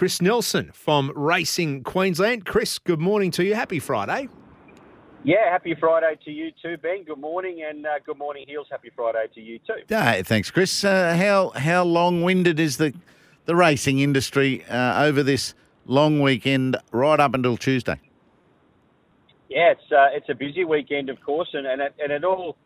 Chris Nelson from Racing Queensland. Chris, good morning to you. Happy Friday. Yeah, happy Friday to you too, Ben. Good morning, and uh, good morning, Heals. Happy Friday to you too. Yeah, thanks, Chris. Uh, how how long winded is the the racing industry uh, over this long weekend, right up until Tuesday? Yeah, it's uh, it's a busy weekend, of course, and and it, and it all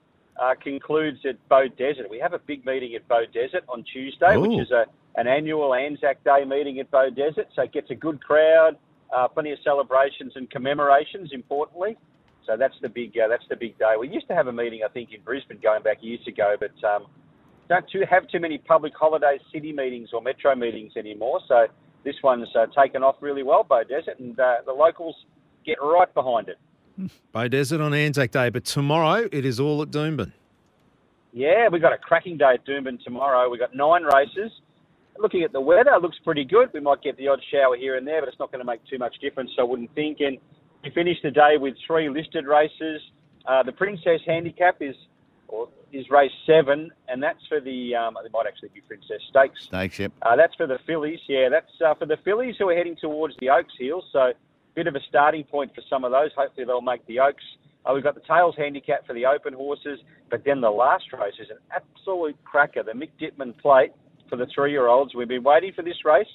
uh, concludes at Beaudesert. We have a big meeting at Beaudesert on Tuesday, Ooh. which is a an annual Anzac Day meeting at Beaudesert. So it gets a good crowd, uh, plenty of celebrations and commemorations. Importantly, so that's the big uh, that's the big day. We used to have a meeting, I think, in Brisbane going back years ago, but um, don't too, have too many public holiday city meetings or metro meetings anymore. So this one's uh, taken off really well, Beaudesert, and uh, the locals get right behind it. Beaudesert on Anzac Day, but tomorrow it is all at Doomben. Yeah, we've got a cracking day at Doomben tomorrow. We've got nine races. Looking at the weather, it looks pretty good. We might get the odd shower here and there, but it's not going to make too much difference, so I wouldn't think. And we finish the day with three listed races. Uh, the Princess Handicap is or is race seven, and that's for the um, it might actually be Princess Stakes. Stakes, yep. Uh, that's for the fillies. Yeah, that's uh, for the fillies who are heading towards the Oaks Heals. So a bit of a starting point for some of those. Hopefully they'll make the Oaks. Uh, we've got the Tails handicap for the open horses, but then the last race is an absolute cracker. The Mick Dittman Plate for the three-year-olds. We've been waiting for this race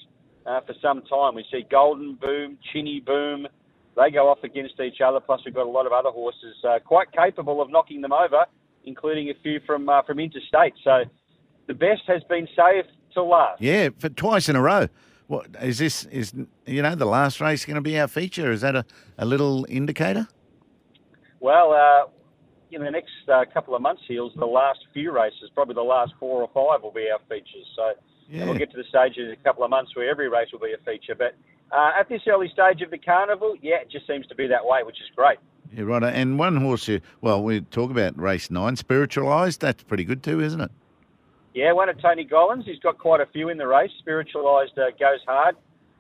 uh, for some time. We see Golden Boom, Chinny Boom. They go off against each other. Plus we've got a lot of other horses uh, quite capable of knocking them over, including a few from uh, from interstate. So the best has been saved to last. Yeah, for twice in a row. What is this? Is you know the last race going to be our feature? Is that a, a little indicator? Well, in the next uh, couple of months, Heals, the last few races, probably the last four or five, will be our features. So Yeah. we'll get to the stage in a couple of months where every race will be a feature. But uh, at this early stage of the carnival, yeah, it just seems to be that way, which is great. Yeah, right. And one horse, you, well, we talk about race nine, spiritualised. That's pretty good too, isn't it? Yeah, one of Tony Gollan's. He's got quite a few in the race. Spiritualised uh, goes hard,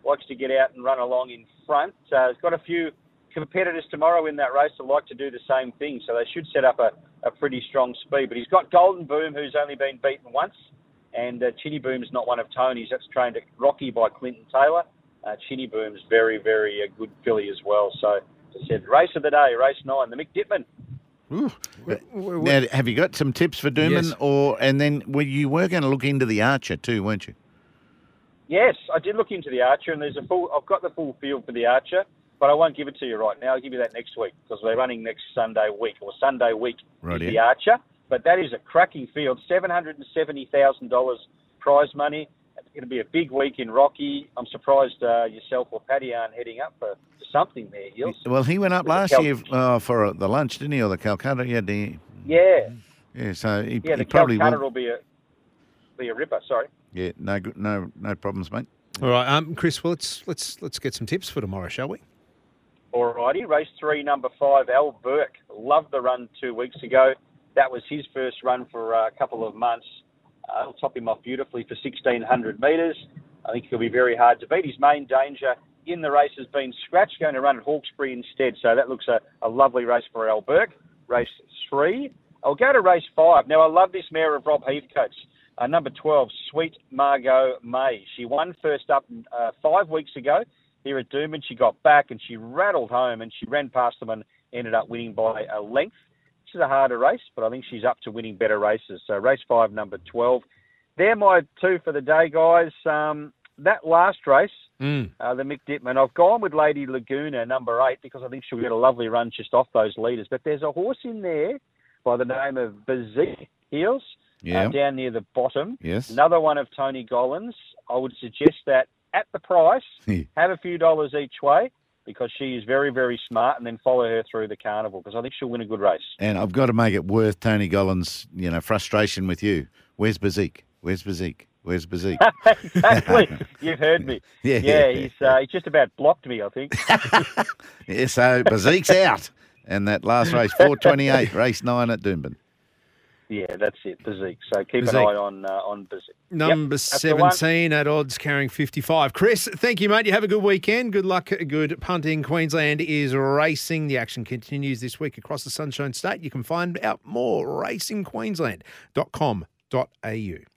likes to get out and run along in front. Uh, he's got a few competitors tomorrow in that race will like to do the same thing, so they should set up a, a pretty strong speed. But he's got Golden Boom, who's only been beaten once, and uh, Chinny Boom's not one of Tony's. That's trained at Rocky by Clinton Taylor. Uh, Chinny Boom's very, very uh, good filly as well. So, as I said, race of the day, race nine, the Mick Dittman. Now, have you got some tips for Doomben? Yes. Or and then well, you were going to look into the Archer too, weren't you? Yes, I did look into the Archer, and there's a full. I've got the full field for the Archer, but I won't give it to you right now. I'll give you that next week because we're running next Sunday week or Sunday week Right, is the Archer. But that is a cracking field, seven hundred and seventy thousand dollars prize money. It's going to be a big week in Rocky. I'm surprised uh, yourself or Paddy aren't heading up for something there, Heals. Well, he went up With last Cal- year uh, for uh, the lunch, didn't he, or the Calcutta? Yeah, the, Yeah, yeah. So he, yeah. he The probably Calcutta will. will be a be a ripper. Sorry. Yeah, no, no, no problems, mate. All right, um, Chris. Well, let's let's let's get some tips for tomorrow, shall we? Alrighty, race three, number five, Al Burke. Loved the run two weeks ago. That was his first run for a couple of months. Uh, it'll top him off beautifully for 1,600 metres. I think he'll be very hard to beat. His main danger in the race has been Scratch, going to run at Hawkesbury instead. So that looks a, a lovely race for Al Burke. Race three. I'll go to race five. Now, I love this mare of Rob Heathcote's. Uh, number 12, Sweet Margot May. She won first up uh, five weeks ago here at Doomben. She got back and she rattled home and she ran past them and ended up winning by a length. This is a harder race, but I think she's up to winning better races. So race five, number 12. They're my two for the day, guys. Um, that last race, Mm. uh, the Mick Dittman, I've gone with Lady Laguna, number eight, because I think she'll get a lovely run just off those leaders. But there's a horse in there by the name of Bazik Heals Yeah. uh, down near the bottom. Yes. Another one of Tony Gollan's. I would suggest that at the price, have a few dollars each way because she is very, very smart, and then follow her through the carnival because I think she'll win a good race. And I've got to make it worth Tony Gollan's, you know, frustration with you. Where's Bazik? Where's Bazik? Where's Bazik? exactly. You've heard me. Yeah. Yeah, he's uh, he's just about blocked me, I think. yeah, so Bazik's out. And that last race, 428, race nine at Doomben. Yeah, that's it, Bazik. So keep Bazik. an eye on uh, on Bazik. Number one. 17 at odds carrying 55. Chris, thank you, mate. You have a good weekend. Good luck. Good punting. Queensland is racing. The action continues this week across the Sunshine State. You can find out more racingqueensland.com.au.